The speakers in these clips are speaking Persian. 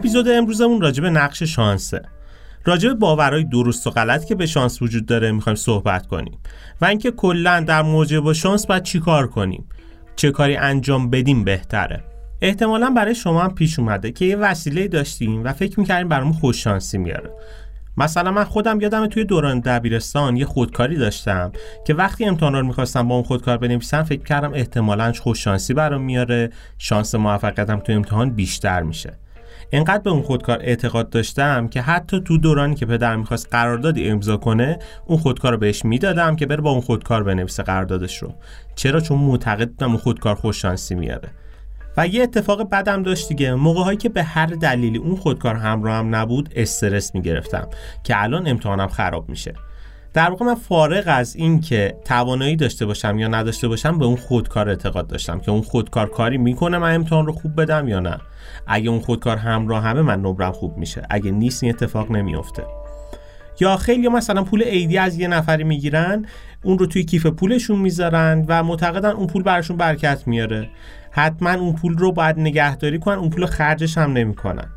اپیزود امروزمون راجع به نقش شانسه. راجع به باورهای درست و غلط که به شانس وجود داره می‌خوایم صحبت کنیم و اینکه کلا در مواجهه با شانس باید چیکار کنیم؟ چه کاری انجام بدیم بهتره؟ احتمالا برای شما هم پیش اومده که یه وسیله داشتیم و فکر می‌کردیم برامون خوش شانسی میاره. مثلا من خودم یادم توی دوران دبیرستان یه خودکاری داشتم که وقتی امتحانا رو می‌خواستم با اون خودکار بنویسم فکر کردم احتمالا خوش شانسی برام میاره شانس موفقیتم توی امتحان بیشتر میشه. انقدر به اون خودکار اعتقاد داشتم که حتی تو دورانی که پدر می‌خواست قراردادی امضا کنه اون خودکار رو بهش می‌دادم که بره با اون خودکار بنویسه قراردادش رو. چرا؟ چون معتقد بودم اون خودکار خوششانسی میاره. و یه اتفاق بدم داشت دیگه. موقع هایی که به هر دلیلی اون خودکار همراه هم نبود استرس می‌گرفتم که الان امتحانم خراب میشه. در واقع من فارغ از این که توانایی داشته باشم یا نداشته باشم به اون خودکار اعتقاد داشتم که اون خودکار کاری می‌کنه من امتحان رو خوب بدم یا نه. اگه اون خودکار همراه همه من نمرم خوب میشه. اگه نیست این اتفاق نمیافته. یا خیلی مثلا پول عیدی از یه نفری می‌گیرن اون رو توی کیف پولشون می‌ذارن و معتقدن اون پول براشون برکت میاره. حتما اون پول رو باید نگهداری کنن اون پول خرجش هم نمی‌کنن.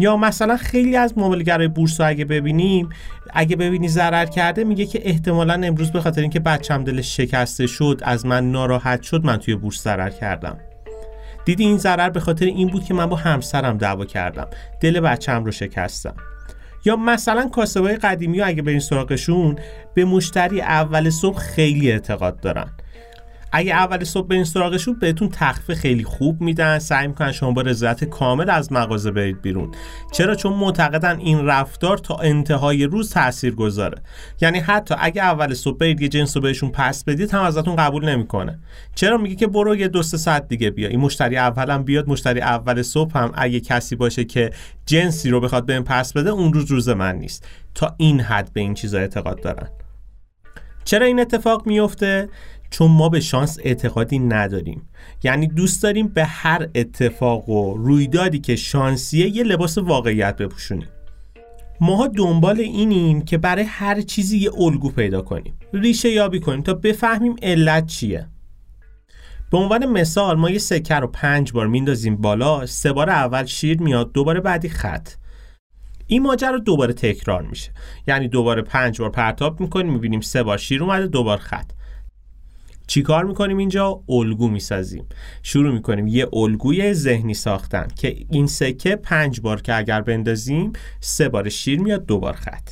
یا مثلا خیلی از معامله‌گرای بورس رو اگه ببینیم اگه ببینی ضرر کرده میگه که احتمالا امروز به خاطر اینکه بچم دلش شکسته شد از من ناراحت شد من توی بورس ضرر کردم. دیدی این ضرر به خاطر این بود که من با همسرم دعوا کردم. دل بچم رو شکستم. یا مثلا کاسبای قدیمی ها اگه برین سراغشون به مشتری اول صبح خیلی اعتقاد دارن. اگه اول صبح به این سراغشون بهتون تخفیف خیلی خوب میدن. سعی می‌کنن شما با رضایت کامل از مغازه برید بیرون. چرا؟ چون معتقدن این رفتار تا انتهای روز تاثیر گذاره یعنی حتی اگه اول صبح برید یه جنس رو بهشون پس بدید هم ازتون قبول نمی‌کنه. چرا؟ میگه که برو یه دو ساعت دیگه بیا. این مشتری اولم بیاد مشتری اول صبح هم اگه کسی باشه که جنسی رو بخواد بهم پس بده اون روز روز من نیست. تا این حد به این چیزا اعتقاد دارن. چرا این اتفاق میفته چون ما به شانس اعتقادی نداریم. یعنی دوست داریم به هر اتفاق و رویدادی که شانسیه یه لباس واقعیت بپوشونیم. ماها دنبال اینیم که برای هر چیزی یه الگو پیدا کنیم. ریشه یابی کنیم تا بفهمیم علت چیه. به عنوان مثال ما یه سکه رو پنج بار میندازیم بالا سه بار اول شیر میاد دوباره بعدی خط. این ماجرا دوباره تکرار میشه. یعنی دوباره پنج بار پرتاب می‌کنیم می‌بینیم سه بار شیر اومده دوبار خط. چیکار می‌کنیم اینجا؟ الگو می‌سازیم. شروع می‌کنیم. یه الگوی ذهنی ساختن که این سکه پنج بار که اگر بندازیم سه بار شیر میاد دو بار خط.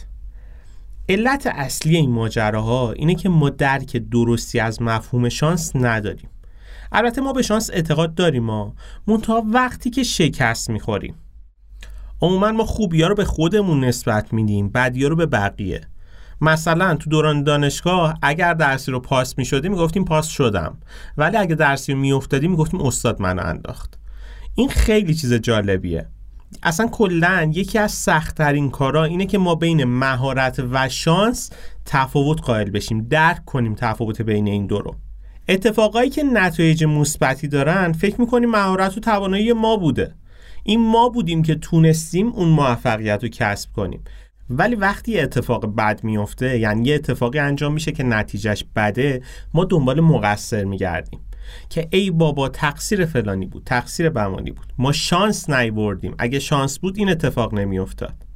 علت اصلی این ماجراها اینه که ما درک درستی از مفهوم شانس نداریم. البته ما به شانس اعتقاد داریم ما منتها وقتی که شکست می‌خوریم. عموما ما خوبی ها رو به خودمون نسبت میدیم بدی ها رو به بقیه. مثلا تو دوران دانشگاه اگر درسی رو پاس می شدیم می‌گفتیم پاس شدم. ولی اگه درسی رو میافتادیم می‌گفتیم استاد منو انداخت. این خیلی چیز جالبیه. اصلا کلا یکی از سختترین کارا اینه که ما بین مهارت و شانس تفاوت قائل بشیم. درک کنیم تفاوت بین این دو رو. اتفاقایی که نتایج مثبتی دارن فکر می‌کنیم مهارت و توانایی ما بوده. این ما بودیم که تونستیم اون موفقیت رو کسب کنیم. ولی وقتی اتفاق بد میفته یعنی یه اتفاقی انجام میشه که نتیجهش بده ما دنبال مقصر میگردیم که ای بابا تقصیر فلانی بود تقصیر بمانی بود. ما شانس نیوردیم. اگه شانس بود این اتفاق نمیافتاد.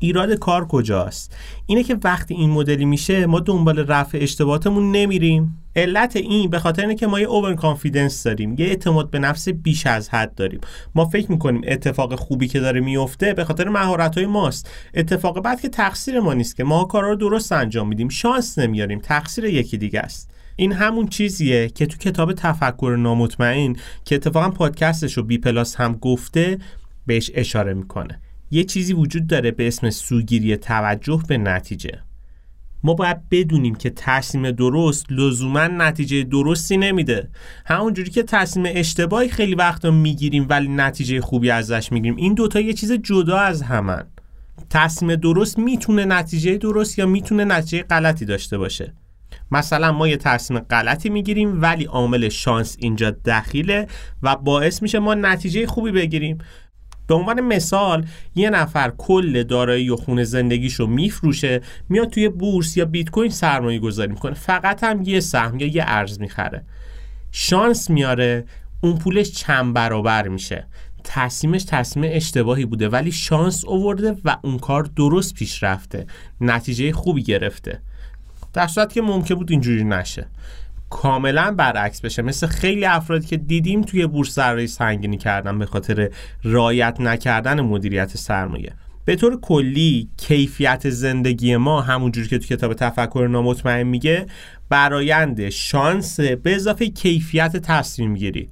ایراد کار کجاست؟ اینه که وقتی این مدلی میشه ما دنبال رفع اشتباهاتمون نمیریم. علت این به خاطر اینه که ما یه over confidence داریم یه اعتماد به نفس بیش از حد داریم. ما فکر می‌کنیم اتفاق خوبی که داره میفته به خاطر مهارت های ماست. اتفاق بد که تقصیر ما نیست که ما کارا رو درست انجام میدیم شانس نمیاریم تقصیر یکی دیگه است. این همون چیزیه که تو کتاب تفکر نامطمئن که اتفاقا پادکستش رو بی پلاس هم گفته بهش اشاره می‌کنه. یه چیزی وجود داره به اسم سوگیری توجه به نتیجه. ما باید بدونیم که تصمیم درست لزوما نتیجه درستی نمیده. همونجوری که تصمیم اشتباهی خیلی وقتا می‌گیریم ولی نتیجه خوبی ازش می‌گیریم. این دوتا یه چیز جدا از همن. تصمیم درست می‌تونه نتیجه درست یا می‌تونه نتیجه غلطی داشته باشه. مثلا ما یه تصمیم غلطی می‌گیریم ولی عامل شانس اینجا دخیله و باعث میشه ما نتیجه خوبی بگیریم. به عنوان مثال یه نفر کل دارایی و خونه زندگیشو میفروشه میاد توی بورس یا بیت کوین سرمایه گذاری می‌کنه. فقط هم یه سهم یا یه ارز می‌خره. شانس میاره اون پولش چند برابر میشه. تصمیمش تصمیم اشتباهی بوده ولی شانس اوورده و اون کار درست پیش رفته. نتیجه خوبی گرفته. در صورتی که ممکن بود اینجوری نشه. کاملا برعکس بشه. مثل خیلی افرادی که دیدیم توی بورس سرمایه سنگینی کردن به خاطر رایت نکردن مدیریت سرمایه. به طور کلی کیفیت زندگی ما همونجوری که تو کتاب تفکر نامطمئن میگه برایند شانس به اضافه کیفیت تصمیم گیری.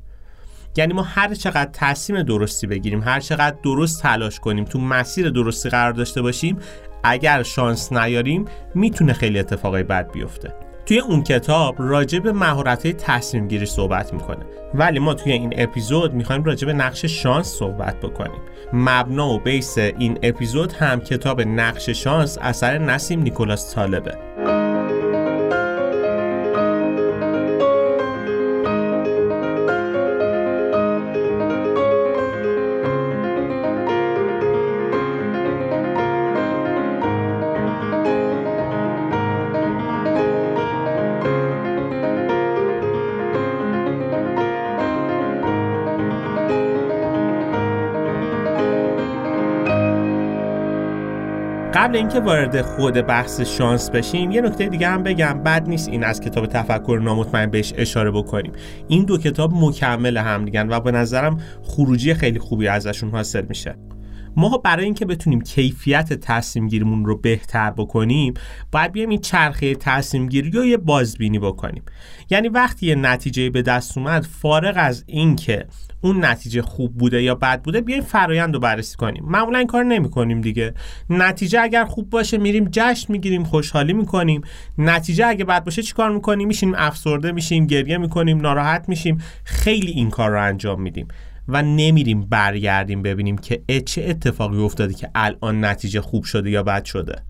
یعنی ما هر چقدر تصمیم درستی بگیریم هر چقدر درست تلاش کنیم تو مسیر درستی قرار داشته باشیم اگر شانس نیاریم می‌تونه خیلی اتفاقای بد بیفته. توی اون کتاب راجع به مهارت تصمیم گیری صحبت می‌کنه. ولی ما توی این اپیزود می‌خوایم راجع به نقش شانس صحبت بکنیم. مبنا و بیس این اپیزود هم کتاب نقش شانس اثر نسیم نیکولاس طالبه. قبل اینکه وارد خود بحث شانس بشیم یه نکته دیگه هم بگم. بد نیست این از کتاب تفکر نامطمئن بهش اشاره بکنیم. این دو کتاب مکمل هم دیگن و به نظرم خروجی خیلی خوبی ازشون حاصل میشه. ما برای اینکه بتونیم کیفیت تصمیم گیریمون رو بهتر بکنیم باید بیایم این چرخه تصمیم گیری رو یه بازبینی بکنیم. یعنی وقتی یه نتیجه به دست اومد فارغ از اینکه اون نتیجه خوب بوده یا بد بوده بیایم فرایند رو بررسی کنیم. معمولا این کار نمی کنیم دیگه. نتیجه اگر خوب باشه میریم جشن می‌گیریم خوشحالی می‌کنیم. نتیجه اگه بد باشه چیکار می‌کنیم؟ میشیم افسرده میشیم گریه می‌کنیم ناراحت میشیم. خیلی این کار رو انجام میدیم. و نمیریم برگردیم ببینیم که چه اتفاقی افتاده که الان نتیجه خوب شده یا بد شده.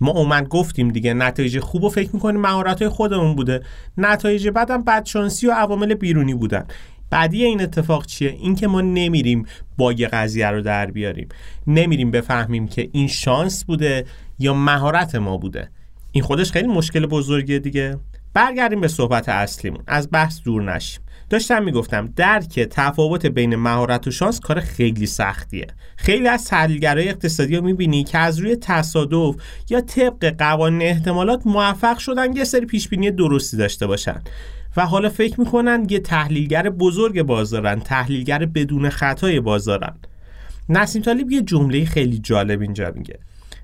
ما اومد گفتیم دیگه نتایج خوب و فکر می‌کنیم مهارت های خودمون بوده. نتایج بعدم بدشانسی و عوامل بیرونی بودن. بعدی این اتفاق چیه؟ اینکه ما نمیریم باگ قضیه رو در بیاریم. نمیریم بفهمیم که این شانس بوده یا مهارت ما بوده. این خودش خیلی مشکل بزرگیه دیگه. برگردیم به صحبت اصلیمون. از بحث دور نشیم. داشتم می‌گفتم درک تفاوت بین مهارت و شانس کار خیلی سختیه. خیلی از تحلیلگرای اقتصادی رو می‌بینی که از روی تصادف یا طبق قوانین احتمالات موفق شدن یه سری پیشبینی درستی داشته باشن. و حالا فکر می‌کنن یه تحلیلگر بزرگ بازارن تحلیلگر بدون خطای بازارن نسیم طالب یه جمله خیلی جالب اینجا میگه.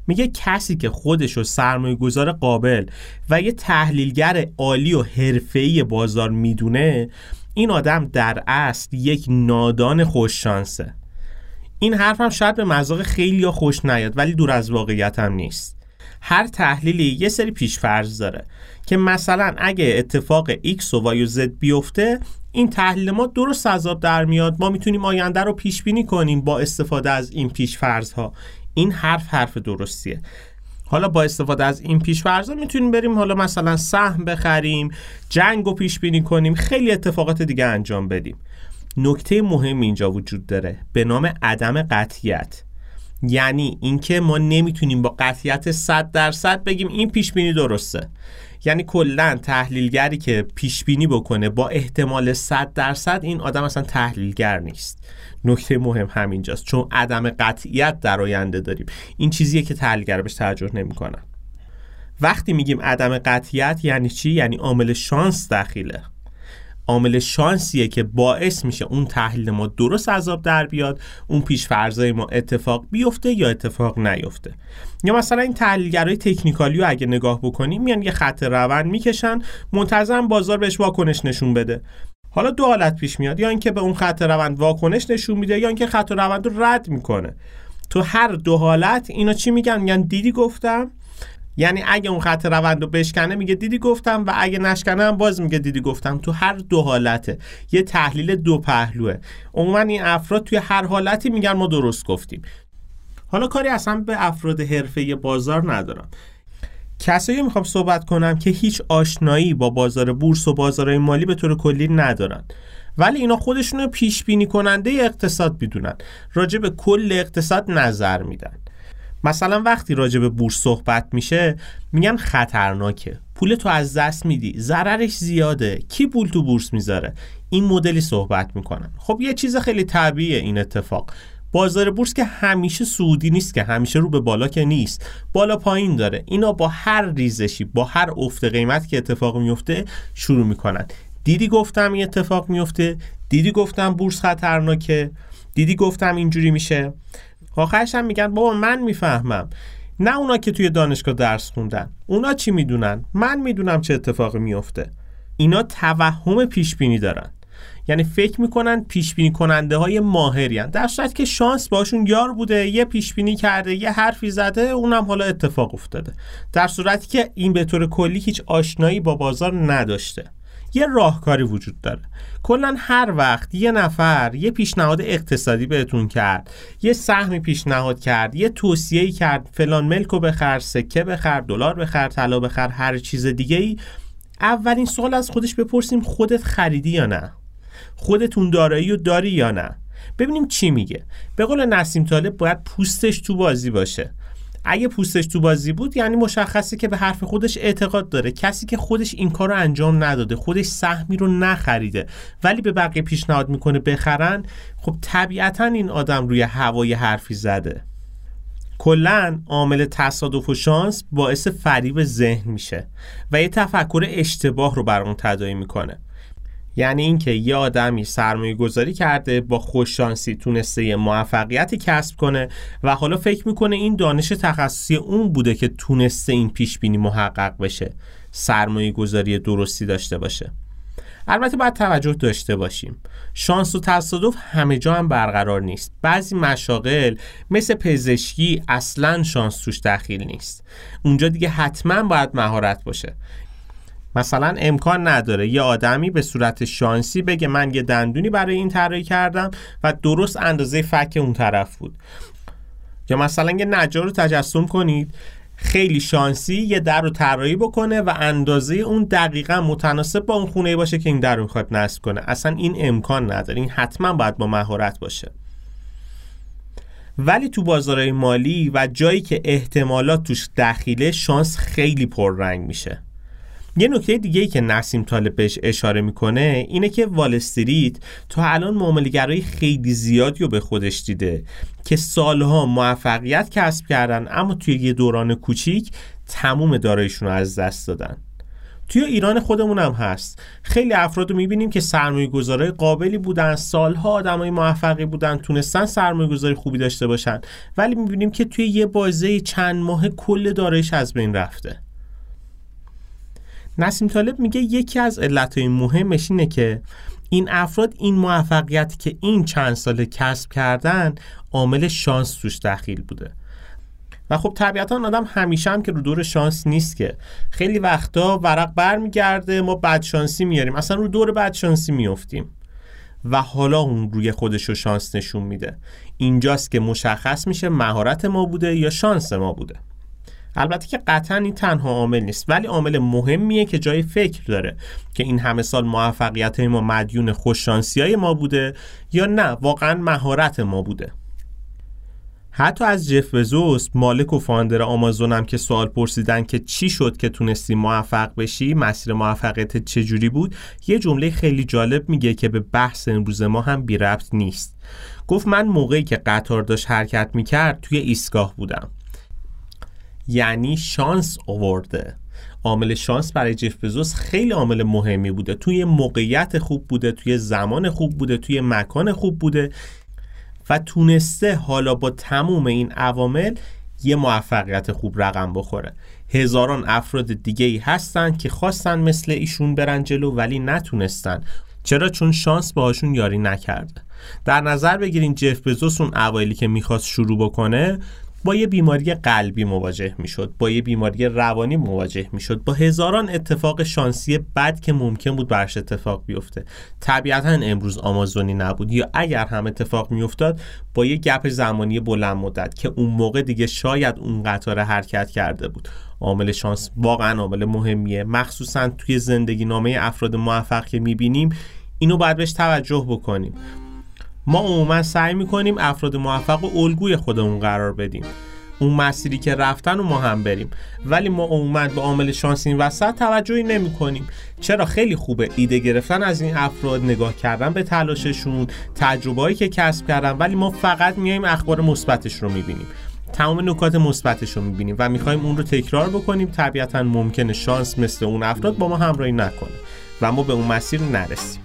میگه کسی که خودش رو سرمایه گذار قابل و یه تحلیلگر عالی و حرفه‌ای بازار می‌دونه این آدم در اصل یک نادان خوششانسه این حرف هم شاید به مذاق خیلی یا خوش نیاد ولی دور از واقعیت هم نیست. هر تحلیلی یه سری پیشفرض داره که مثلا اگه اتفاق X و Y و Z بیفته این تحلیل ما درست آب در میاد. ما می‌تونیم آینده رو پیش بینی کنیم با استفاده از این پیشفرض ها این حرف حرف درستیه. حالا با استفاده از این پیشفرض می‌تونیم بریم حالا مثلا سهم بخریم جنگ رو پیش بینی کنیم خیلی اتفاقات دیگه انجام بدیم. نکته مهم اینجا وجود داره. به نام عدم قطیت یعنی اینکه ما نمی‌تونیم با قطعیت 100 درصد بگیم این پیش بینی درسته. یعنی کلا تحلیلگری که پیش بینی بکنه با احتمال 100 درصد این آدم اصلا تحلیلگر نیست. نکته مهم همینجاست چون عدم قطعیت در آینده داریم. این چیزیه که تحلیلگر بهش توجه نمی‌کنن. وقتی میگیم عدم قطعیت یعنی چی؟ یعنی عامل شانس دخیله. عامل شانسیه که باعث میشه اون تحلیل ما درست عذاب در بیاد اون پیش فرضای ما اتفاق بیفته یا اتفاق نیفته. یا مثلا این تحلیلگرای تکنیکالی رو اگه نگاه بکنیم میان یه خط روند می‌کشن منتظم بازار بهش واکنش نشون بده. حالا دو حالت پیش میاد یا اینکه به اون خط روند واکنش نشون میده یا اینکه خط روند رو رد می‌کنه. تو هر دو حالت اینا چی میگن؟ میگن دیدی گفتم؟ یعنی اگه اون خط روند رو بشکنه میگه دیدی گفتم و اگه نشکنه هم باز میگه دیدی گفتم. تو هر دو حالته. یه تحلیل دو پهلوه. عموما این افراد توی هر حالتی میگن ما درست گفتیم. حالا کاری اصلا به افراد حرفه بازار ندارم. کسایی می‌خوام صحبت کنم که هیچ آشنایی با بازار بورس و بازارهای مالی به طور کلی ندارن. ولی اینا خودشون رو پیش بینی کننده اقتصاد می‌دونن. راجع به کل اقتصاد نظر میدن. مثلا وقتی راجع به بورس صحبت میشه میگن خطرناکه. پول تو از دست میدی. ضررش زیاده. کی پول تو بورس می‌ذاره؟ این مدلی صحبت می‌کنن. خب یه چیز خیلی طبیعیه این اتفاق. بازار بورس که همیشه سعودی نیست که همیشه رو به بالا که نیست. بالا پایین داره. اینا با هر ریزشی با هر افت قیمت که اتفاق میفته شروع می‌کنن. دیدی گفتم این اتفاق میفته؟ دیدی گفتم بورس خطرناکه؟ دیدی گفتم اینجوری میشه؟ آخرش هم میگن بابا من می‌فهمم. نه اونا که توی دانشگاه درس خوندن اونا چی می‌دونن؟ من می‌دونم چه اتفاقی میفته اینا توهم پیش بینی دارن. یعنی فکر می‌کنن پیش بینی کننده های ماهری در صورت که شانس باشون یار بوده یه پیش بینی کرده یه حرفی زده اونم حالا اتفاق افتاده. در صورتی که این به طور کلی هیچ آشنایی با بازار نداشته. یه راهکاری وجود داره. کلا هر وقت یه نفر یه پیشنهاد اقتصادی بهتون کرد یه سهمی پیشنهاد کرد یه توصیه کرد فلان ملکو بخر سکه بخر دلار بخر طلا بخر هر چیز دیگه ای اولین سوال از خودش بپرسیم خودت خریدی یا نه؟ خودتون دارایی و داری یا نه؟ ببینیم چی میگه. به قول نسیم طالب باید پوستش تو بازی باشه. اگه پوستش تو بازی بود یعنی مشخصه که به حرف خودش اعتقاد داره. کسی که خودش این کار رو انجام نداده خودش سهمی رو نخریده ولی به بقیه پیشنهاد می‌کنه بخرن خب طبیعتا این آدم روی هوای حرفی زده. کلا عامل تصادف و شانس باعث فریب ذهن میشه و یه تفکر اشتباه رو بر اون تداعی می‌کنه. یعنی اینکه یه آدمی سرمایه گذاری کرده با خوششانسی تونسته یه موفقیتی کسب کنه و حالا فکر می‌کنه این دانش تخصصی اون بوده که تونسته این پیش بینی محقق بشه سرمایه گذاری درستی داشته باشه. البته باید توجه داشته باشیم. شانس و تصادف همه جا هم برقرار نیست. بعضی مشاغل مثل پزشکی اصلا شانس توش دخیل نیست. اونجا دیگه حتما باید مهارت باشه. مثلا امکان نداره یه آدمی به صورت شانسی بگه من یه دندونی برای این طراحی کردم و درست اندازه فک اون طرف بود. یا مثلا یه نجار رو تجسم کنید خیلی شانسی یه در رو طراحی بکنه و اندازه اون دقیقا متناسب با اون خونه باشه که این در رو می‌خواد نصب کنه. اصلا این امکان نداره. این حتما باید با مهارت باشه. ولی تو بازارهای مالی و جایی که احتمالات توش دخیله شانس خیلی پررنگ میشه. یه نکته دیگه ای که نسیم طالب بهش اشاره می‌کنه اینه که وال استریت تا الان معاملهگرای خیلی زیادی رو به خودش دیده که سالها موفقیت کسب کردن اما توی یه دوران کوچیک تموم دارایشون رو از دست دادن. توی ایران خودمون هم هست. خیلی افراد رو می‌بینیم که سرمایه گذاره قابلی بودن سالها آدمای موفقی بودن تونستن سرمایه گذاری خوبی داشته باشن ولی می‌بینیم که توی یه بازه چند ماه کل دارایش از بین رفته. نسیم طالب میگه یکی از علتهای مهمش اینه که این افراد این موفقیتی که این چند سال کسب کردن عامل شانس توش دخیل بوده. و خب طبیعتا آدم همیشه هم که رو دور شانس نیست که. خیلی وقتا ورق برمیگرده ما بد شانسی میاریم. اصلا رو دور بد شانسی میفتیم. و حالا اون روی خودش رو شانس نشون میده. اینجاست که مشخص میشه مهارت ما بوده یا شانس ما بوده. البته که قطعا این تنها عامل نیست ولی عامل مهمیه که جای فکر داره که این همه سال موفقیت ما مدیون خوششانسی های ما بوده یا نه واقعا مهارت ما بوده. حتی از جف بزوس مالک و فاندر آمازون هم که سوال پرسیدن که چی شد که تونستی موفق بشی مسیر موفقیت چجوری بود یه جمله خیلی جالب میگه که به بحث امروز ما هم بی ربط نیست. گفت من موقعی که قطار داشت حرکت می‌کرد توی ایستگاه بودم. یعنی شانس آورده. عامل شانس برای جف بزوس خیلی عامل مهمی بوده. توی موقعیت خوب بوده توی زمان خوب بوده توی مکان خوب بوده و تونسته حالا با تموم این عوامل یه موفقیت خوب رقم بخوره. هزاران افراد دیگه ای هستن که خواستن مثل ایشون برن جلو ولی نتونستن. چرا؟ چون شانس باهاشون یاری نکرده. در نظر بگیرین جف بزوس اون اوایلی که می‌خواست شروع بکنه با یه بیماری قلبی مواجه می‌شد با یه بیماری روانی مواجه می‌شد با هزاران اتفاق شانسی بد که ممکن بود برش اتفاق بیفته. طبیعتا امروز آمازونی نبود یا اگر هم اتفاق میافتاد با یه گپ زمانی بلند مدت که اون موقع دیگه شاید اون قطار حرکت کرده بود. عامل شانس واقعا عامل مهمیه. مخصوصا توی زندگی نامه افراد موفق که می‌بینیم اینو باید بهش توجه بکنیم. ما عموما سعی می‌کنیم افراد موفق و الگوی خودمون قرار بدیم. اون مسیری که رفتن و ما هم بریم. ولی ما عموما به عامل شانس این وسط توجهی نمی کنیم چرا؟ خیلی خوبه. ایده گرفتن از این افراد نگاه کردن به تلاششون تجربه‌ای که کسب کردن. ولی ما فقط میایم اخبار مثبتش رو می‌بینیم. تمام نکات مثبتش رو می‌بینیم و می‌خوایم اون رو تکرار بکنیم. طبیعتا ممکنه شانس مثل اون افراد با ما همراهی نکنه و ما به اون مسیر نرسیم.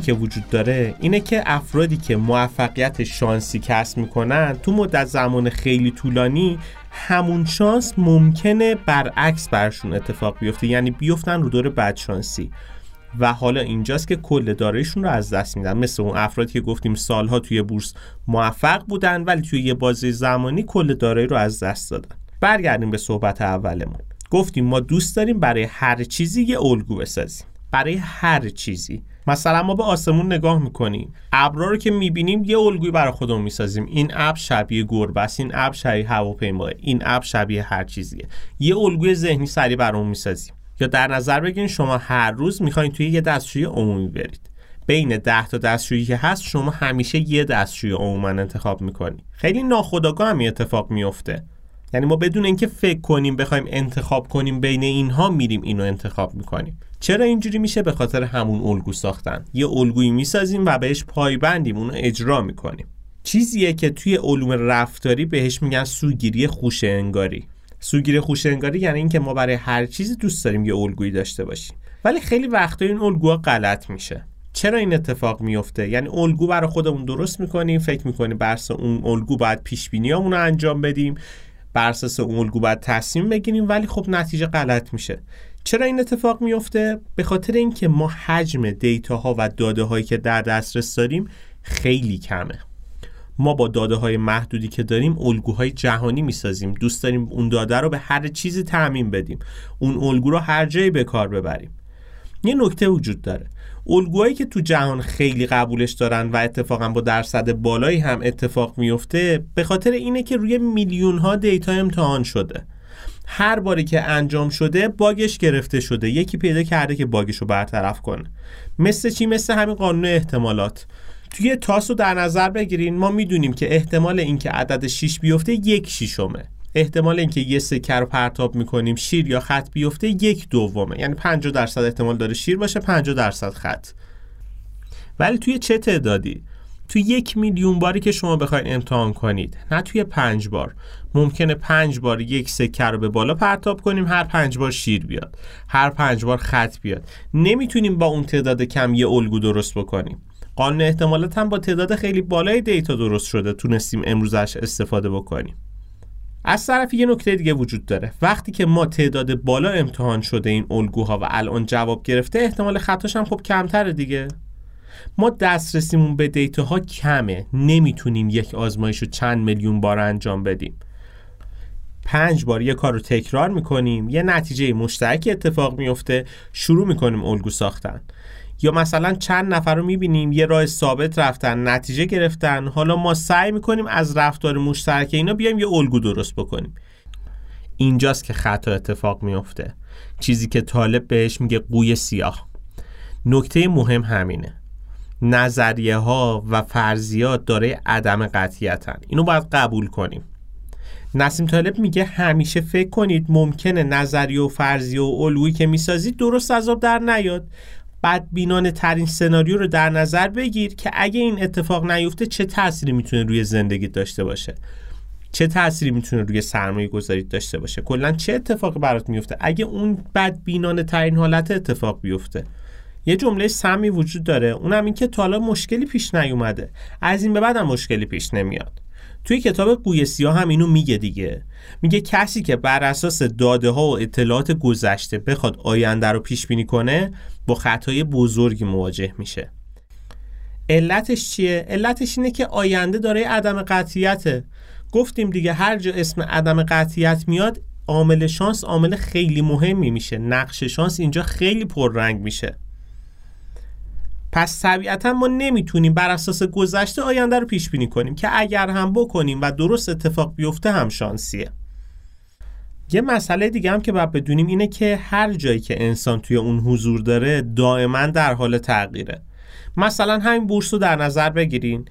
مهمی که وجود داره اینه که افرادی که موفقیت شانسی کسب می‌کنن تو مدت زمان خیلی طولانی همون شانس ممکنه برعکس برشون اتفاق بیفته یعنی بیفتن رو دور بدشانسی و حالا اینجاست که کل دارایشون رو از دست میدن. مثل اون افرادی که گفتیم سالها توی بورس موفق بودن ولی توی یه بازه زمانی کل دارایی رو از دست دادن. برگردیم به صحبت اولمون. گفتیم ما دوست داریم برای هر چیزی یه الگو بسازیم. برای هر چیزی. مثلا ما به آسمون نگاه می‌کنیم. ابرا رو که می‌بینیم یه الگویی برای خودمون می‌سازیم. این ابر شبیه گربه است این ابر شبیه هواپیماه این ابر شبیه هر چیزیه. یه الگوی ذهنی سریع برامون می‌سازیم. یا در نظر بگیرین شما هر روز می‌خواین توی یه دستشویی عمومی برید. بین ده تا دستشویی که هست شما همیشه یه دستشویی عموما انتخاب می‌کنید خیلی ناخودآگاه هم اتفاق میفته یعنی ما بدون اینکه فکر کنیم بخوایم انتخاب کنیم بین اینها میریم اینو انتخاب می‌کنیم. چرا اینجوری میشه؟ به خاطر همون الگو ساختن. یه الگویی می‌سازیم و بهش پایبندیم اونو اجرا می‌کنیم. چیزیه که توی علوم رفتاری بهش میگن سوگیری خوش انگاری سوگیری خوش انگاری یعنی اینکه ما برای هر چیزی دوست داریم یه الگویی داشته باشیم. ولی خیلی وقتا این الگوها غلط میشه. چرا این اتفاق میفته یعنی الگو برای خودمون درست می‌کنیم فکر می‌کنیم بر اون الگو باید پیش بینیامون رو انجام بدیم. بر اساس الگو باید تصمیم بگیریم ولی خب نتیجه غلط میشه. چرا این اتفاق میفته؟ به خاطر اینکه ما حجم دیتاها و داده هایی که در دسترس داریم خیلی کمه. ما با داده های محدودی که داریم الگوهای جهانی می‌سازیم. دوست داریم اون داده رو به هر چیزی تعمین بدیم. اون الگو رو هر جایی به کار ببریم. یه نکته وجود داره. الگوهایی که تو جهان خیلی قبولش دارن و اتفاقا با درصد بالایی هم اتفاق میفته به خاطر اینه که روی میلیون ها دیتا امتحان شده. هر باری که انجام شده باگش گرفته شده. یکی پیدا کرده که باگش رو برطرف کنه. مثل چی؟ مثل همین قانون احتمالات. توی تاس رو در نظر بگیرین ما می‌دونیم که احتمال اینکه عدد 6 بیفته یک شیشمه. احتمال اینکه یه سکه رو پرتاب می‌کنیم شیر یا خط بیفته یک دومه. یعنی 50 درصد احتمال داره شیر باشه 50 درصد خط. ولی توی چه تعدادی؟ توی یک میلیون باری که شما بخواید امتحان کنید نه توی پنج بار. ممکنه پنج بار یک سکه رو به بالا پرتاب کنیم هر پنج بار شیر بیاد. هر پنج بار خط بیاد. نمی‌تونیم با اون تعداد کم یه الگو درست بکنیم. قانون احتمالات هم با تعداد خیلی بالای دیتا درست شده تونستیم امروزش استفاده بکنیم. از طرف یه نکته دیگه وجود داره. وقتی که ما تعداد بالا امتحان شده این الگوها و الان جواب گرفته احتمال خطاش هم خب کمتره دیگه. ما دسترسیمون به دیتاها کمه. نمی‌تونیم یک آزمایش رو چند میلیون بار انجام بدیم. پنج بار یه کار رو تکرار می‌کنیم. یه نتیجه مشترکی اتفاق میفته شروع می‌کنیم الگو ساختن. یا مثلا چند نفر رو می‌بینیم یه راه ثابت رفتن نتیجه گرفتن حالا ما سعی می‌کنیم از رفتار مشترک اینا بیایم یه الگو درست بکنیم. اینجاست که خطا اتفاق میفته چیزی که طالب بهش میگه قوی سیاه. نکته مهم همینه. نظریه ها و فرضیات داره عدم قطعیتن. اینو باید قبول کنیم. نسیم طالب میگه همیشه فکر کنید ممکنه نظریه و فرضیه و علوی که می‌سازید درست از در نیاد. بدبینانه ترین سناریو رو در نظر بگیر که اگه این اتفاق نیفته چه تأثیری می‌تونه روی زندگی داشته باشه؟ چه تأثیری می‌تونه روی سرمایه گذاری داشته باشه؟ کلا چه اتفاقی برات میفته اگه اون بدبینانه ترین حالت اتفاق بیفته؟ یه جمله سمی وجود داره اونم این که تا حالا مشکلی پیش نیومده. از این به بعد هم مشکلی پیش نمیاد. توی کتاب گوی سیاه هم اینو میگه دیگه. میگه کسی که بر اساس داده ها و اطلاعات گذشته بخواد آینده رو پیش بینی کنه با خطای بزرگی مواجه میشه. علتش چیه؟ علتش اینه که آینده داره عدم قطعیته. گفتیم دیگه هر جا اسم عدم قطعیت میاد عامل شانس عامل خیلی مهمی میشه. نقش شانس اینجا خیلی پررنگ میشه. پس طبیعتا ما نمی‌تونیم بر اساس گذشته آینده رو پیش بینی کنیم که اگر هم بکنیم و درست اتفاق بیفته هم شانسیه. یه مسئله دیگه هم که باید بدونیم اینه که هر جایی که انسان توی اون حضور داره دائما در حال تغییره. مثلا همین بورس رو در نظر بگیرین.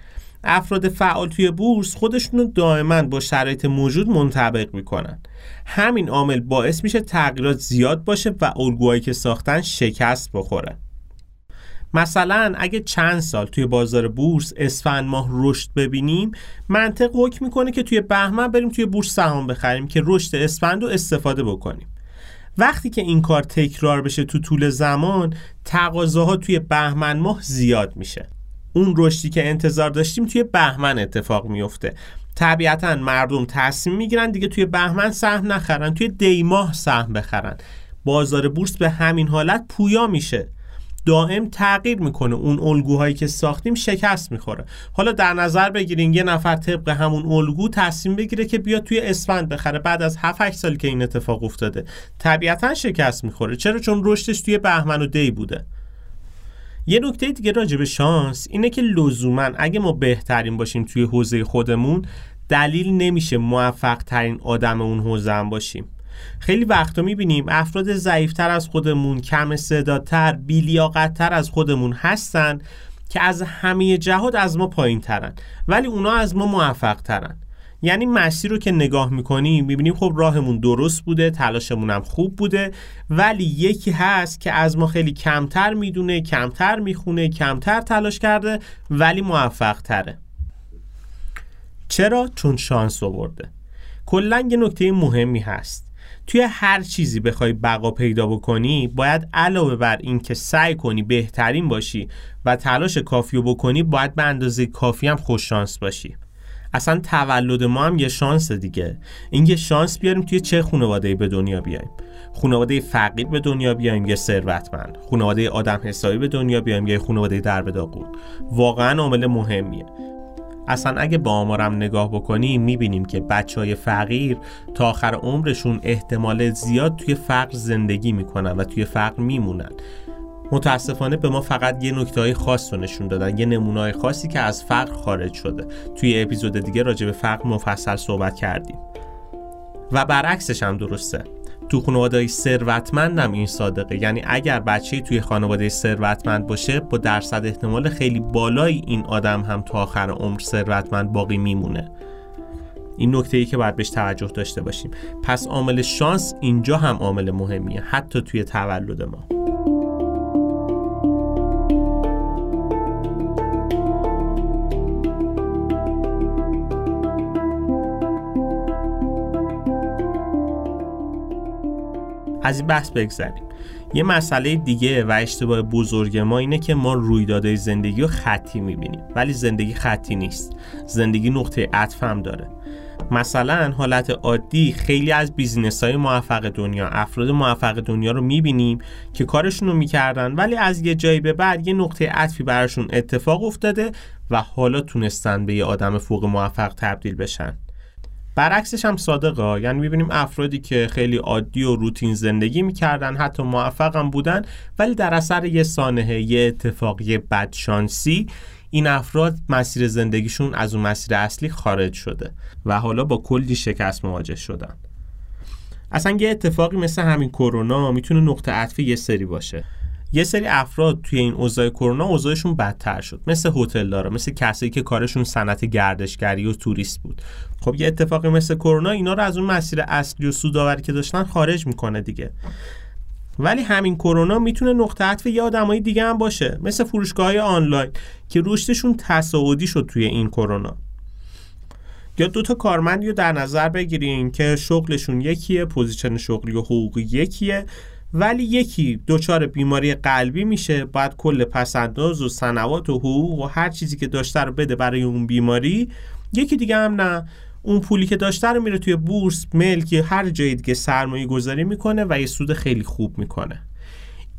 افراد فعال توی بورس خودشون رو دائما با شرایط موجود منطبق می‌کنن. همین عامل باعث میشه تغییرات زیاد باشه و الگوهایی که ساختن شکست بخوره. مثلا اگه چند سال توی بازار بورس اسفند ماه رشد ببینیم منطق حکم می‌کنه که توی بهمن بریم توی بورس سهام بخریم که رشد اسفند رو استفاده بکنیم. وقتی که این کار تکرار بشه تو طول زمان تقاضاها توی بهمن ماه زیاد میشه. اون رشدی که انتظار داشتیم توی بهمن اتفاق میفته طبیعتا مردم تصمیم می‌گیرن دیگه توی بهمن سهم نخرن توی دیماه سهم بخرن. بازار بورس به همین حالت پویا میشه. دائم تغییر می‌کنه. اون الگوهایی که ساختیم شکست می‌خوره. حالا در نظر بگیرین یه نفر طبق همون الگو تصمیم بگیره که بیاد توی اسفند بخره بعد از 7 8 سال که این اتفاق افتاده. طبیعتا شکست می‌خوره. چرا؟ چون رشدش توی بهمن و دی بوده. یه نکته دیگه راجع به شانس اینه که لزوما اگه ما بهترین باشیم توی حوزه خودمون دلیل نمیشه موفق ترین آدم اون حوزه هم باشیم. خیلی وقتا می‌بینیم افراد ضعیفتر از خودمون کم استعدادتر بیلیاقتتر از خودمون هستن که از همه جهات از ما پایین ترن ولی اونا از ما موفق ترن یعنی مسیر رو که نگاه می‌کنیم می‌بینیم خب راهمون درست بوده تلاشمون هم خوب بوده ولی یکی هست که از ما خیلی کمتر می‌دونه کمتر می‌خونه کمتر تلاش کرده ولی موفق تره چرا؟ چون شانس آورده. کلا یه نکته مهمی هست. توی هر چیزی بخوای بقا پیدا بکنی باید علاوه بر این که سعی کنی بهترین باشی و تلاش کافی رو بکنی باید به اندازه کافی هم خوش شانس باشی. اصلا تولد ما هم یه شانس دیگه. این یه شانس بیاریم توی چه خانواده به دنیا بیایم. خانواده فقیر به دنیا بیایم یه ثروتمند. خانواده آدم حسابی به دنیا بیایم یه خانواده داغون. واقعا عامل مهمیه. اصلا اگه با آمارم نگاه بکنیم می‌بینیم که بچه های فقیر تا آخر عمرشون احتمال زیاد توی فقر زندگی می‌کنن و توی فقر میمونن. متاسفانه به ما فقط یه نکته های خاص رو نشون دادن یه نمونه های خاصی که از فقر خارج شده. توی اپیزود دیگه راجع به فقر مفصل صحبت کردیم. و برعکسش هم درسته. تو خانواده ثروتمندم این صادقه. یعنی اگر بچه توی خانواده ثروتمند باشه با درصد احتمال خیلی بالایی این آدم هم تا آخر عمر ثروتمند باقی میمونه. این نکته ای که باید بهش توجه داشته باشیم. پس عامل شانس اینجا هم عامل مهمیه حتی توی تولد ما. از این بحث بگذریم. یه مسئله دیگه و اشتباه بزرگ ما اینه که ما رویدادهای زندگی رو خطی می‌بینیم ولی زندگی خطی نیست. زندگی نقطه عطف هم داره. مثلا حالت عادی خیلی از بیزینس های موفق دنیا افراد موفق دنیا رو می‌بینیم که کارشون رو می‌کردن ولی از یه جایی به بعد یه نقطه عطفی براشون اتفاق افتاده و حالا تونستن به یه آدم فوق موفق تبدیل بشن. برعکسش هم صادقه. یعنی می‌بینیم افرادی که خیلی عادی و روتین زندگی می‌کردن حتی موفق هم بودن ولی در اثر یه سانحه یه اتفاق یه بدشانسی این افراد مسیر زندگیشون از اون مسیر اصلی خارج شده و حالا با کلی شکست مواجه شدن. اصلا یه اتفاقی مثل همین کرونا می‌تونه نقطه عطف یه سری باشه. یه سری افراد توی این اوضاع کرونا اوضاعشون بدتر شد. مثل هتل داره مثل کسایی که کارشون صنعت گردشگری و توریست بود. خب یه اتفاقی مثل کرونا اینا رو از اون مسیر اصلی و سوداوری که داشتن خارج می‌کنه دیگه. ولی همین کرونا می‌تونه نقطه عطف یه آدمای دیگه هم باشه. مثل فروشگاه آنلاین که رشدشون تصاعدی شد توی این کرونا. یا دو تا کارمندی رو در نظر بگیریم که شغلشون یکیه position شغلی و حقوقی یکیه. ولی یکی دچار بیماری قلبی میشه باید کل پس‌انداز و سنوات و حقوق و هر چیزی که داشته رو بده برای اون بیماری. یکی دیگه هم نه. اون پولی که داشته رو میره توی بورس ملک یا هر جایی دیگه سرمایه گذاری می‌کنه و یه سود خیلی خوب می‌کنه.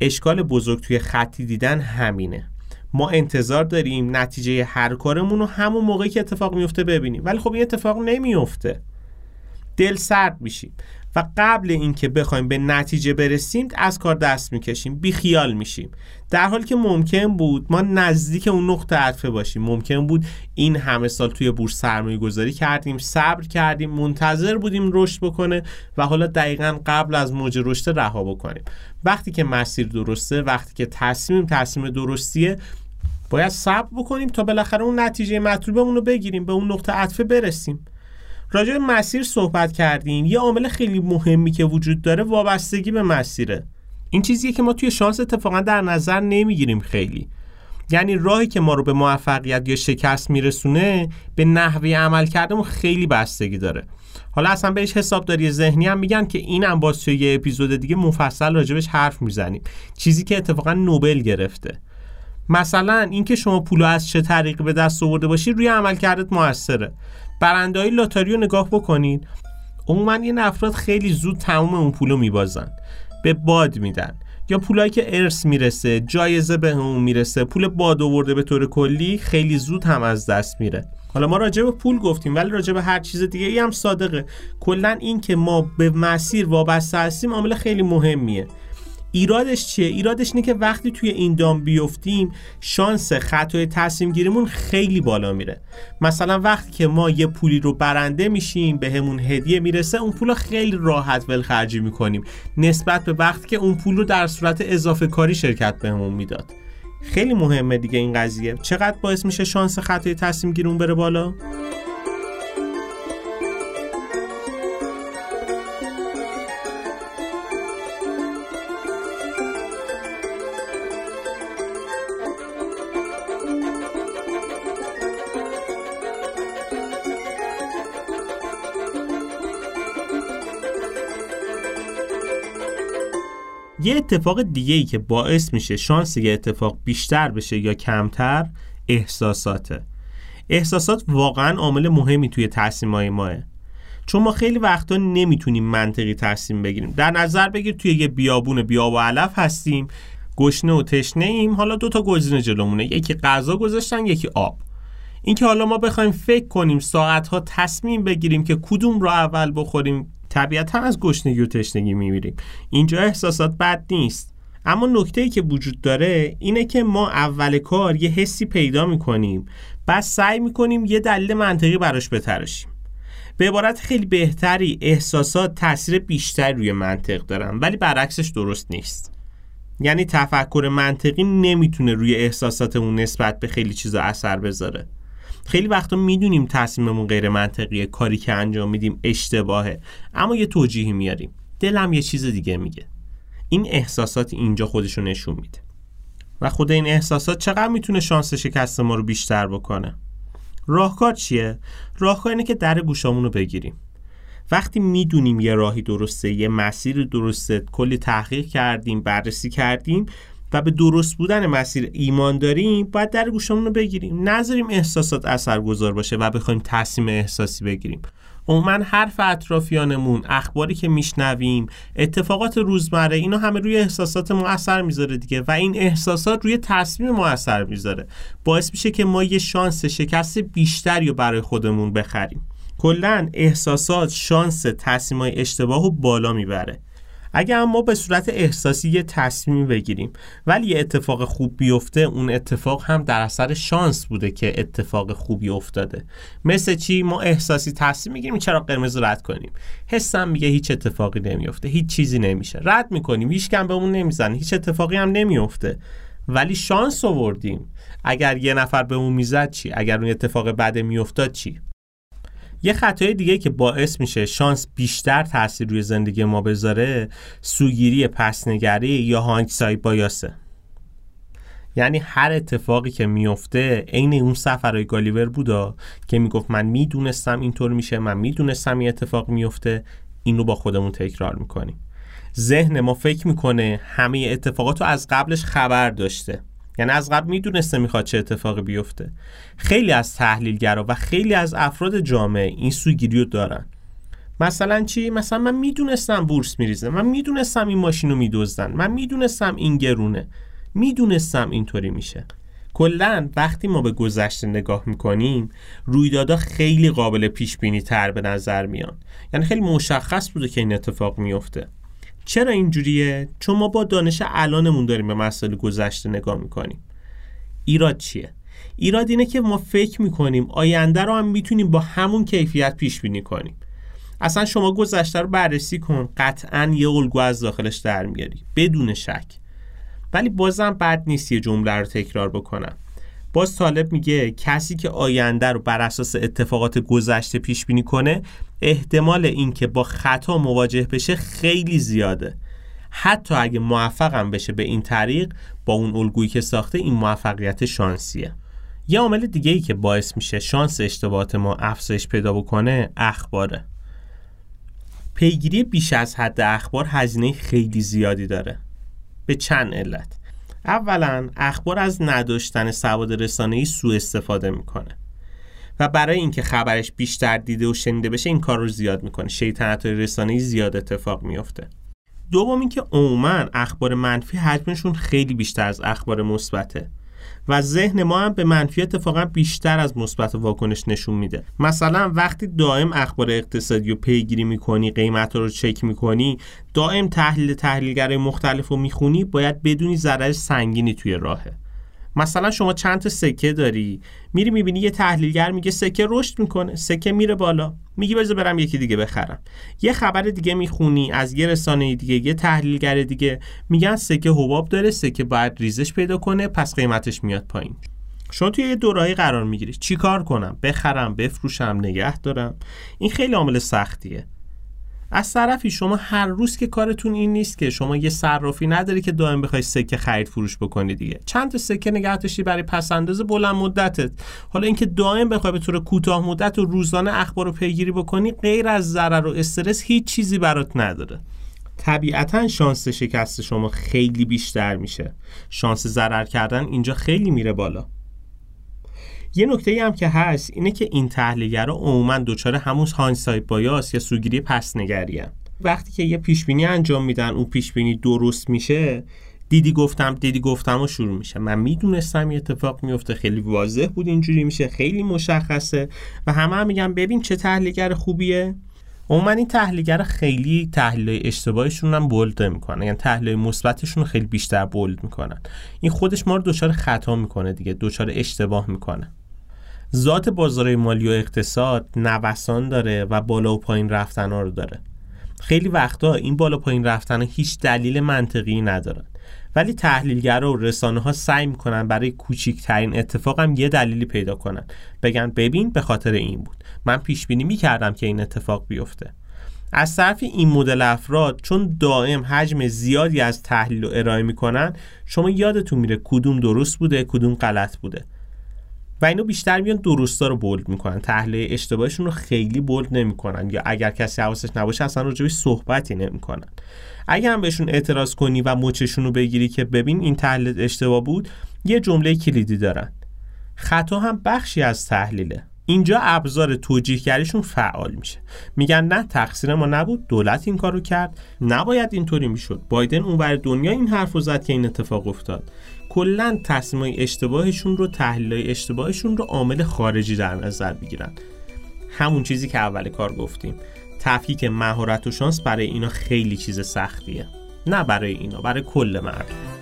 اشکال بزرگ توی خطی دیدن همینه. ما انتظار داریم نتیجه هر کارمون رو همون موقعی که اتفاق میفته ببینیم. ولی خب این اتفاق نمیفته دل سرد میشیم. و قبل اینکه بخوایم به نتیجه برسیم از کار دست می‌کشیم بیخیال میشیم. در حالی که ممکن بود ما نزدیک اون نقطه عطفه باشیم. ممکن بود این همه سال توی بورس سرمایه گذاری کردیم صبر کردیم منتظر بودیم رشد بکنه و حالا دقیقا قبل از موج رشد رها بکنیم. وقتی که مسیر درسته وقتی که تصمیم تصمیم درستیه باید صبر بکنیم تا بالاخره اون نتیجه مطلوبمون رو بگیریم به اون نقطه عطفه برسیم. راجع به مسیر صحبت کردیم. یه عامل خیلی مهمی که وجود داره وابستگی به مسیره. این چیزیه که ما توی شانس اتفاقا در نظر نمی‌گیریم خیلی. یعنی راهی که ما رو به موفقیت یا شکست میرسونه به نحوه عمل کردمون خیلی بستگی داره. حالا اصلا بهش حسابداری ذهنی هم میگن که اینم باز توی یه اپیزود دیگه مفصل راجبش حرف می‌زنیم. چیزی که اتفاقا نوبل گرفته. مثلا اینکه شما پولو از چه طریقی به دست آورده باشی روی عملکردت موثره. برنده های لاتاری رو نگاه بکنید عموما این افراد خیلی زود تموم اون پولو میبازن. به باد میدن. یا پولایی که ارث می‌رسه جایزه به اون می‌رسه پول باد آورده به طور کلی خیلی زود هم از دست میره. حالا ما راجع به پول گفتیم ولی راجع به هر چیز دیگه ای هم صادقه. کلا این که ما به مسیر وابسته هستیم عامل خیلی مهمیه. ایرادش چیه؟ ایرادش اینه که وقتی توی این دام بیفتیم شانس خطای تصمیم گیریمون خیلی بالا میره. مثلا وقتی که ما یه پولی رو برنده میشیم به همون هدیه می‌رسه اون پول رو خیلی راحت ول خرجی می‌کنیم. نسبت به وقتی که اون پول رو در صورت اضافه کاری شرکت بهمون می‌داد. خیلی مهمه دیگه این قضیه. چقدر باعث میشه شانس خطای تصمیم گیرمون بره بالا؟ یه اتفاق دیگه ای که باعث میشه شانس یه اتفاق بیشتر بشه یا کمتر احساساته. احساسات واقعا عامل مهمی توی تصمیم های ماه. چون ما خیلی وقتا نمی‌تونیم منطقی تصمیم بگیریم. در نظر بگیر توی یه بیابون بیاب و علف هستیم گشنه و تشنه ایم حالا دو تا گزینه جلومونه. یکی غذا گذاشتن یکی آب. اینکه حالا ما بخوایم فکر کنیم ساعت ها تصمیم بگیریم که کدوم رو اول بخوریم طبیعتا از گشنگی و تشنگی میمیریم. اینجا احساسات بد نیست. اما نکته ای که وجود داره اینه که ما اول کار یه حسی پیدا می‌کنیم. بعد سعی می‌کنیم یه دلیل منطقی براش بتراشیم. به عبارت خیلی بهتری احساسات تاثیر بیشتری روی منطق دارن ولی برعکسش درست نیست. یعنی تفکر منطقی نمی‌تونه روی احساساتمون نسبت به خیلی چیزا اثر بذاره. خیلی وقتا می‌دونیم تصمیممون غیر منطقیه کاری که انجام میدیم اشتباهه. اما یه توجیهی میاریم. دلم یه چیز دیگه میگه. این احساسات اینجا خودشو نشون میده. و خود این احساسات چقدر می‌تونه شانس شکست ما رو بیشتر بکنه؟ راهکار چیه؟ راهکار اینه که در گوشامون رو بگیریم. وقتی می‌دونیم یه راهی درسته یه مسیر درسته کلی تحقیق کردیم بررسی کردیم و به درست بودن مسیر ایمان داریم باید در گوشمون رو بگیریم. نذاریم احساسات اثرگذار باشه و بخوایم تصمیم احساسی بگیریم. عموما حرف اطرافیانمون اخباری که میشنویم اتفاقات روزمره اینا همه روی احساسات ما اثر می‌ذاره دیگه و این احساسات روی تصمیم ما اثر می‌ذاره. باعث میشه که ما یه شانس شکست بیشتری رو برای خودمون بخریم. کلا احساسات شانس تصمیم اشتباه رو بالا می‌بره. اگر ما به صورت احساسی یه تصمیم بگیریم ولی یه اتفاق خوب بیفته اون اتفاق هم در اثر شانس بوده که اتفاق خوبی افتاده. مثل چی؟ ما احساسی تصمیم می‌گیریم چرا قرمز رد کنیم. حسم میگه هیچ اتفاقی نمیفته هیچ چیزی نمیشه. رد می‌کنیم هیچ کم به اون نمی‌زنه هیچ اتفاقی هم نمیفته ولی شانس آوردیم. اگر یه نفر به اون می‌زد چی؟ اگر اون اتفاق بد میافتاد چی؟ یه خطای دیگه که باعث میشه شانس بیشتر تاثیر روی زندگی ما بذاره سوگیری پسنگری یا هانگسای بایاسه. یعنی هر اتفاقی که میفته عین اون سفرهای گالیور بودا که می‌گفت من می‌دونستم اینطور میشه من می‌دونستم این اتفاق میفته این رو با خودمون تکرار می‌کنیم. ذهن ما فکر می‌کنه همه اتفاقات رو از قبلش خبر داشته. یعنی از قبل می‌دونسته می‌خواد چه اتفاقی بیفته. خیلی از تحلیلگرا و خیلی از افراد جامعه این سوگیری رو دارن. مثلا چی؟ مثلا من می‌دونستم بورس میریزه. من می‌دونستم این ماشین رو میدزدن. من می‌دونستم این گرونه. می‌دونستم اینطوری میشه. کلا وقتی ما به گذشته نگاه می‌کنیم رویدادها خیلی قابل پیش بینی تر به نظر میان. یعنی خیلی مشخص بوده که این اتفاق میفته چرا اینجوریه؟ چون ما با دانش الانمون داریم به مسائل گذشته نگاه می‌کنیم. ایراد چیه؟ ایراد اینه که ما فکر می‌کنیم آینده رو هم می‌تونیم با همون کیفیت پیش بینی کنیم. اصلا شما گذشته رو بررسی کن قطعا یه الگو از داخلش در میاری بدون شک. ولی بازم بد نیست یه جمله رو تکرار بکنم. باز طالب میگه کسی که آینده رو بر اساس اتفاقات گذشته پیش بینی کنه احتمال اینکه با خطا مواجه بشه خیلی زیاده. حتی اگه موفقم بشه به این طریق با اون الگویی که ساخته این موفقیت شانسیه. یه عامل دیگه ای که باعث میشه شانس اشتباهات ما افزایش پیدا بکنه اخباره. پیگیری بیش از حد اخبار هزینه خیلی زیادی داره. به چند علت. اولا اخبار از نداشتن سواد رسانه‌ای سوء استفاده می‌کنه. و برای اینکه خبرش بیشتر دیده و شنیده بشه این کار رو زیاد می‌کنه. شیطنت رسانه‌ای زیاد اتفاق میفته دوم اینکه عموما اخبار منفی حجمشون خیلی بیشتر از اخبار مثبته. و ذهن ما هم به منفی اتفاقا بیشتر از مثبت واکنش نشون میده. مثلا وقتی دائم اخبار اقتصادی رو پیگیری می‌کنی قیمت رو چک می‌کنی دائم تحلیل تحلیلگرای مختلف رو می‌خونی باید بدونی ضرر سنگینی توی راهه. مثلا شما چند تا سکه داری؟ میری می‌بینی یه تحلیلگر میگه سکه رشد می‌کنه سکه میره بالا. میگی بذار برم یکی دیگه بخرم. یه خبر دیگه می‌خونی از یه رسانه دیگه یه تحلیلگر دیگه. میگن سکه حباب داره سکه باید ریزش پیدا کنه پس قیمتش میاد پایین. شما توی یه دورایی قرار می‌گیری. چی کار کنم؟ بخرم بفروشم نگه دارم. این خیلی عامل سختیه. از طرفی شما هر روز که کارتون این نیست که شما یه صرافی نداری که دائم بخوای سکه خرید فروش بکنی دیگه. چند تا سکه نگه داشتی برای پس انداز بلند مدتت؟ حالا اینکه دائم بخوای به طور کوتاه مدت و روزانه اخبار رو پیگیری بکنی غیر از ضرر و استرس هیچ چیزی برات نداره. طبیعتا شانس شکست شما خیلی بیشتر میشه. شانس ضرر کردن اینجا خیلی میره بالا. یه نکته هم که هست اینه که این تحلیلگرا عموما دچار همون هاینسایت بایاس یا سوگیری پسنگری وقتی که یه پیشبینی انجام میدن اون پیشبینی درست میشه دیدی گفتم دیدی گفتم و شروع میشه. من می‌دونستم یه اتفاق میفته خیلی واضح بود اینجوری میشه خیلی مشخصه و همه هم میگن ببین چه تحلیلگر خوبیه. عموما این تحلیلگر خیلی تحلیل اشتباهشون هم بولد می‌کنن. یعنی تحلیل مثبتشون خیلی بیشتر بولد می‌کنن. این خودش ما رو دچار خطا می‌کنه دیگه دچار اشتباه می‌کنه. ذات بازار مالی و اقتصاد نوسان داره و بالا و پایین رفتن ها رو داره. خیلی وقتا این بالا پایین رفتن هیچ دلیل منطقی ندارن. ولی تحلیلگرا و رسانه ها سعی می‌کنن برای کوچیکترین اتفاق هم یه دلیلی پیدا کنن. بگن ببین به خاطر این بود. من پیش بینی می‌کردم که این اتفاق بیفته. از طرف این مدل افراد چون دائم حجم زیادی از تحلیل رو ارائه می‌کنن شما یادتون میره کدوم درست بوده کدوم غلط بوده. و اینو بیشتر میان درستا رو بولد می‌کنن. تحلیل اشتباهشون رو خیلی بولد نمی‌کنن. یا اگر کسی حواسش نباشه اصلا راجبش صحبتی نمی‌کنن. اگر هم بهشون اعتراض کنی و مچشون رو بگیری که ببین این تحلیل اشتباه بود یه جمله کلیدی دارن. خطا هم بخشی از تحلیله. اینجا ابزار توجیهگریشون فعال میشه. میگن نه تقصیر ما نبود دولت این کارو کرد. نباید اینطوری می‌شد. بایدن اونور دنیا این حرف زد که این اتفاق افتاد. کلا تصمیم اشتباهشون رو تحلیل اشتباهشون رو عامل خارجی در نظر بگیرن. همون چیزی که اول کار گفتیم. تفکیک مهارت و شانس برای اینا خیلی چیز سختیه. نه برای اینا برای کل مردم.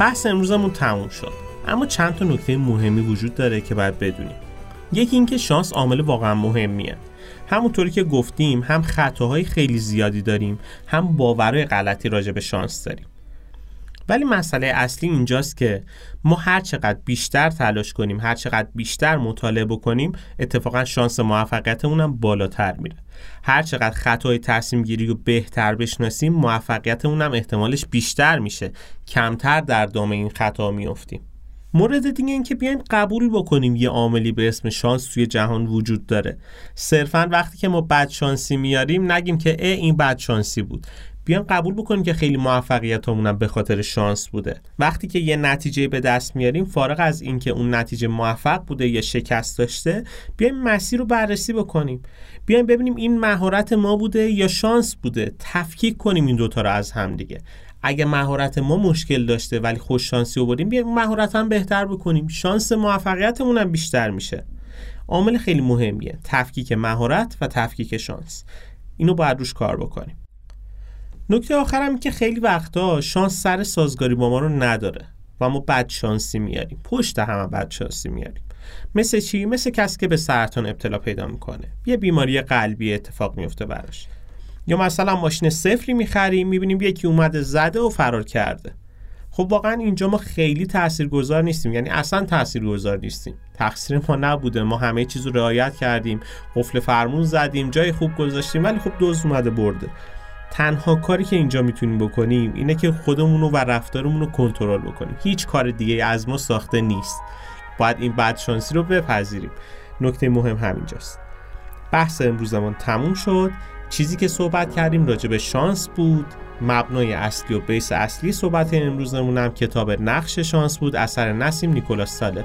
بحث امروزمون تموم شد. اما چند تا نکته مهمی وجود داره که باید بدونیم. یکی اینکه شانس عامل واقعا مهمیه. همونطوری که گفتیم هم خطاهای خیلی زیادی داریم هم باورهای غلطی راجع به شانس داریم. ولی مسئله اصلی اینجاست که ما هر چقدر بیشتر تلاش کنیم هر چقدر بیشتر مطالعه بکنیم اتفاقا شانس موفقیتمون هم بالاتر میره. هر چقدر خطای تصمیم گیری رو بهتر بشناسیم موفقیتمون هم احتمالش بیشتر میشه. کمتر در دام این خطا میافتیم. مورد دیگه این که بیایم قبول بکنیم یه عاملی به اسم شانس توی جهان وجود داره. صرفا وقتی که ما بد شانسی میاریم نگیم که ای این بد شانسی بود. بیایم قبول بکنیم که خیلی موفقیتمون به خاطر شانس بوده. وقتی که یه نتیجه به دست میاریم فارغ از اینکه اون نتیجه موفق بوده یا شکست داشته بیایم مسیر رو بررسی بکنیم. بیایم ببینیم این مهارت ما بوده یا شانس بوده. تفکیک کنیم این دوتا رو از هم دیگه. اگه مهارت ما مشکل داشته ولی خوش شانسی آوردیم بیایم مهارت هم بهتر بکنیم. شانس موفقیتمون هم بیشتر میشه. عامل خیلی مهمیه. تفکیک مهارت و تفکیک شانس. اینو باید روش کار بکنیم. نکته آخرم که خیلی وقتا شانس سر سازگاری با ما رو نداره و ما بد شانسی میاریم. پشت همه بد شانسی میاریم. مثل چی؟ مثل کسی که به سرطان ابتلا پیدا می‌کنه. یه بیماری قلبی اتفاق میفته براش. یا مثلا ماشین صفری می‌خریم می‌بینیم یکی اومده زده و فرار کرده. خب واقعا اینجا ما خیلی تاثیرگذار نیستیم. یعنی اصلا تاثیرگذار نیستیم. تقصیر ما نبوده. ما همه چیز رو رعایت کردیم. قفل فرمون زدیم جای خوب گذاشتیم ولی خب دوز اومده برده. تنها کاری که اینجا می‌تونیم بکنیم اینه که خودمون و رفتارمون رو کنترل بکنیم. هیچ کار دیگه از ما ساخته نیست. باید این بدشانسی رو بپذیریم. نکته مهم همینجاست. بحث امروزمون تموم شد. چیزی که صحبت کردیم راجع به شانس بود. مبنای اصلی و بیس اصلی صحبت امروزمون هم کتاب نقش شانس بود. اثر نسیم نیکولاس سالب